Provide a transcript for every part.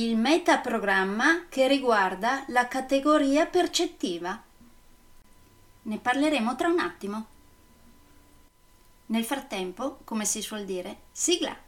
il metaprogramma che riguarda la categoria percettiva. Ne parleremo tra un attimo. Nel frattempo, come si suol dire, sigla!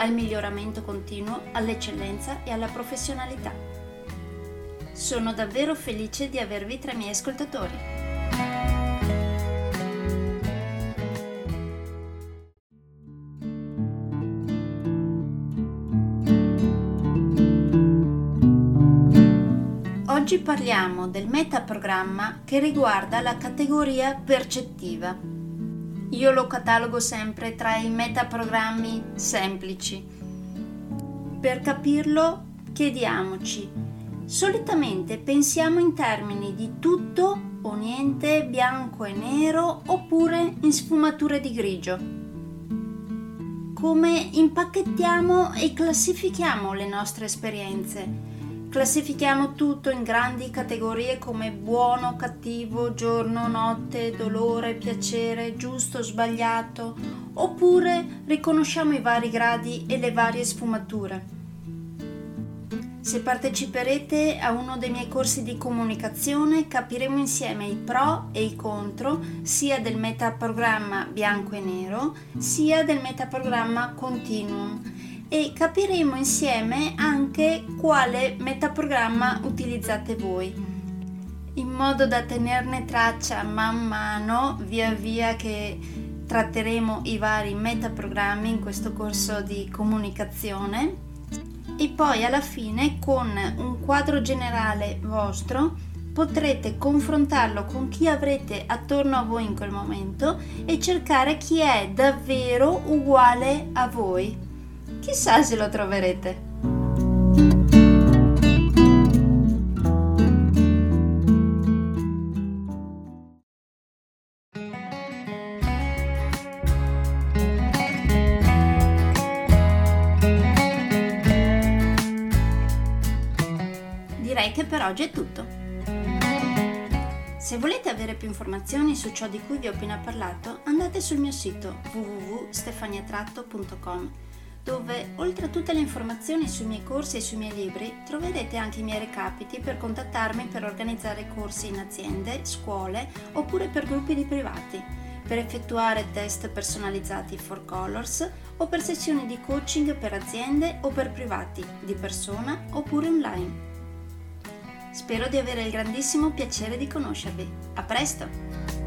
al miglioramento continuo, all'eccellenza e alla professionalità. Sono davvero felice di avervi tra i miei ascoltatori. Oggi parliamo del metaprogramma che riguarda la categoria percettiva. Io lo catalogo sempre tra i metaprogrammi semplici. Per capirlo chiediamoci, solitamente pensiamo in termini di tutto o niente, bianco e nero oppure in sfumature di grigio. Come impacchettiamo e classifichiamo le nostre esperienze? Classifichiamo tutto in grandi categorie come buono, cattivo, giorno, notte, dolore, piacere, giusto, sbagliato, oppure riconosciamo i vari gradi e le varie sfumature. Se parteciperete a uno dei miei corsi di comunicazione capiremo insieme i pro e i contro sia del metaprogramma bianco e nero sia del metaprogramma continuum e capiremo insieme anche quale metaprogramma utilizzate voi in modo da tenerne traccia man mano via via che tratteremo i vari metaprogrammi in questo corso di comunicazione e poi alla fine con un quadro generale vostro potrete confrontarlo con chi avrete attorno a voi in quel momento e cercare chi è davvero uguale a voi. Chissà se lo troverete. Direi che per oggi è tutto. Se volete avere più informazioni su ciò di cui vi ho appena parlato, andate sul mio sito www.stefaniatratto.com dove oltre a tutte le informazioni sui miei corsi e sui miei libri troverete anche i miei recapiti per contattarmi per organizzare corsi in aziende, scuole oppure per gruppi di privati, per effettuare test personalizzati for colors o per sessioni di coaching per aziende o per privati, di persona oppure online. Spero di avere il grandissimo piacere di conoscervi. A presto!